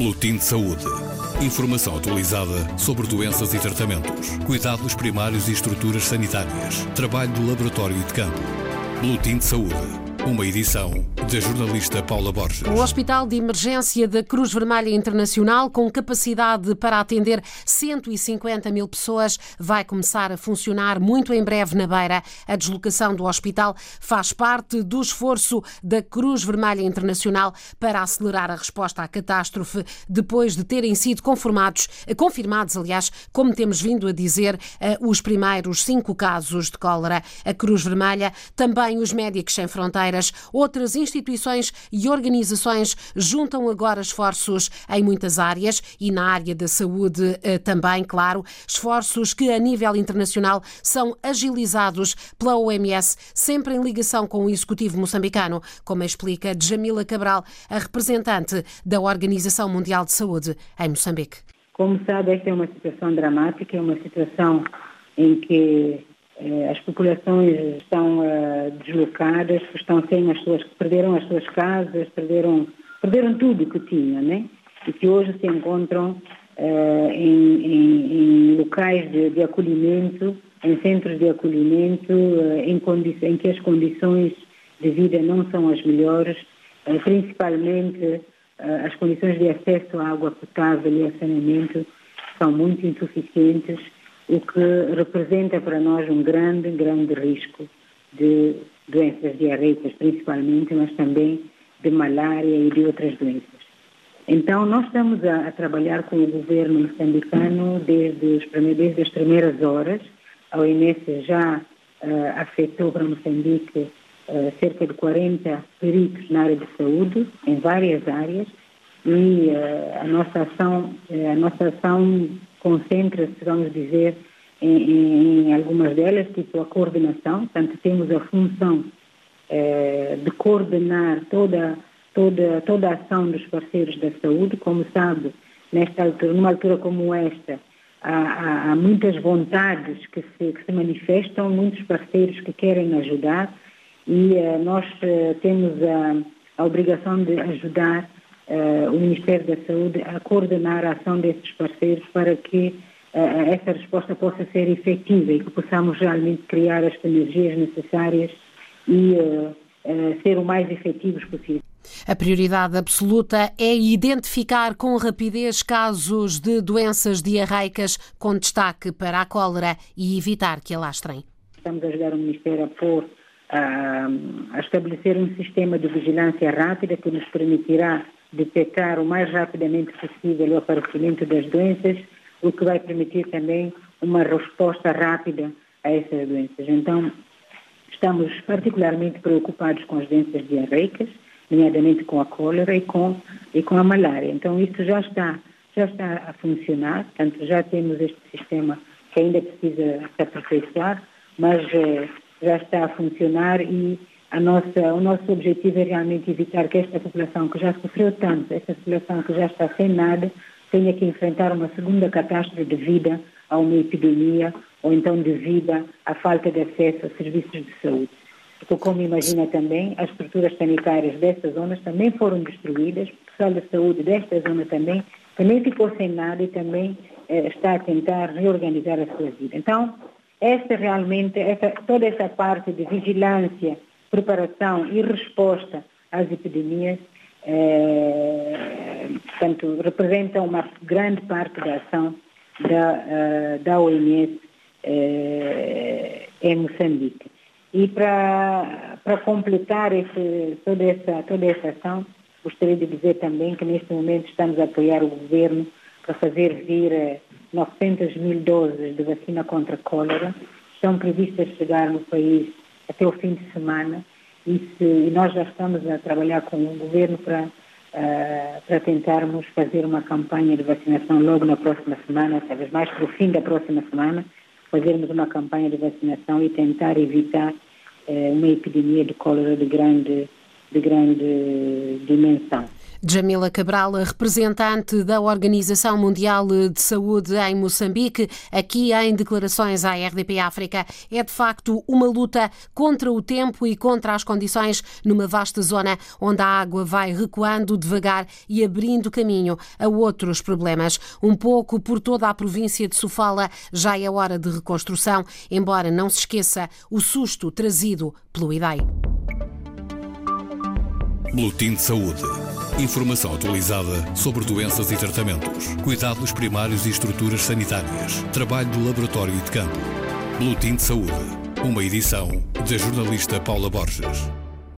Boletim de Saúde. Informação atualizada sobre doenças e tratamentos, cuidados primários e estruturas sanitárias, trabalho do laboratório e de campo. Boletim de Saúde uma edição da jornalista Paula Borges. O Hospital de Emergência da Cruz Vermelha Internacional, com capacidade para atender 150 mil pessoas, vai começar a funcionar muito em breve na Beira. A deslocação do hospital faz parte do esforço da Cruz Vermelha Internacional para acelerar a resposta à catástrofe, depois de terem sido conformados, confirmados, aliás, como temos vindo a dizer, eh, os primeiros cinco casos de cólera. A Cruz Vermelha, também os Médicos Sem Fronteiras, outras instituições e organizações juntam agora esforços em muitas áreas e na área da saúde eh, também, claro, esforços que a nível internacional são agilizados pela OMS, sempre em ligação com o executivo moçambicano, como explica Jamila Cabral, a representante da Organização Mundial de Saúde em Moçambique. Como sabe, esta é uma situação dramática, é uma situação em que as populações estão uh, deslocadas, estão sem as suas, perderam as suas casas, perderam, perderam tudo que tinham, né? E que hoje se encontram uh, em, em, em, locais de, de, acolhimento, em centros de acolhimento, em, em, que as condições de vida não são as melhores, principalmente as condições de acesso à água potável e a saneamento são muito insuficientes o que representa para nós um grande, grande risco de doenças diarreicas principalmente, mas também de malária e de outras doenças. Então, nós estamos a, a trabalhar com o governo moçambicano desde, desde as primeiras horas. A OMS já uh, afetou para Moçambique uh, cerca de 40 peritos na área de saúde, em várias áreas, e uh, a nossa ação, a nossa ação concentra-se, vamos dizer, em, em, algumas delas, tipo a coordenação, portanto temos a função eh, de coordenar toda, toda, toda a ação dos parceiros da saúde, como sabe, nesta altura, numa altura como esta, há, há, há muitas vontades que se, que se, manifestam, muitos parceiros que querem ajudar. E eh, nós eh, temos a, a, obrigação de ajudar o Ministério da Saúde a coordenar a ação desses parceiros para que uh, essa resposta possa ser efetiva e que possamos realmente criar as energias necessárias e ser o mais efetivos possível. A prioridade absoluta é identificar com rapidez casos de doenças diarreicas com destaque para a cólera e evitar que alastrem. Estamos a ajudar o Ministério a pôr a estabelecer um sistema de vigilância rápida que nos permitirá detectar o mais rapidamente possível o aparecimento das doenças o que vai permitir também uma resposta rápida a essas doenças. Então, estamos particularmente preocupados com as doenças diarreicas, nomeadamente com a cólera e com, e com a malária. Então, isso já está, já está a funcionar, portanto, já temos este sistema que ainda precisa se aperfeiçoar, mas eh, já está a funcionar e nossa, o nosso objetivo é realmente evitar que esta população que já sofreu tanto, esta população que já está sem nada, tenha que enfrentar uma segunda catástrofe devido a uma epidemia ou então devido à falta de acesso a serviços de saúde. Porque, como imagina também, as estruturas sanitárias destas zonas também foram destruídas, o pessoal da saúde desta zona também, também ficou sem nada e também eh, está a tentar reorganizar a sua vida. Então, esta realmente, toda essa parte de vigilância, preparação e resposta às epidemias é, portanto, representa uma grande parte da ação da, uh, da OMS uh, em Moçambique. E para, para completar esse, toda, essa, toda essa ação, gostaria de dizer também que neste momento estamos a apoiar o governo para fazer vir 900 mil doses de vacina contra a cólera. Estão previstas chegar no país até o fim de semana e, se, e nós já estamos a trabalhar com o governo para, uh, para tentarmos fazer uma campanha de vacinação logo na próxima semana, talvez mais para o fim da próxima semana, fazermos uma campanha de vacinação e tentar evitar uh, uma epidemia de cólera de grande, de grande dimensão. Jamila Cabral, representante da Organização Mundial de Saúde em Moçambique, aqui em declarações à RDP África, é de facto uma luta contra o tempo e contra as condições numa vasta zona onde a água vai recuando devagar e abrindo caminho a outros problemas. Um pouco por toda a província de Sofala já é hora de reconstrução, embora não se esqueça o susto trazido pelo IDEI. Boletim de Saúde. Informação atualizada sobre doenças e tratamentos, cuidados primários e estruturas sanitárias, trabalho do laboratório e de campo. Boletim de Saúde. Uma edição da jornalista Paula Borges.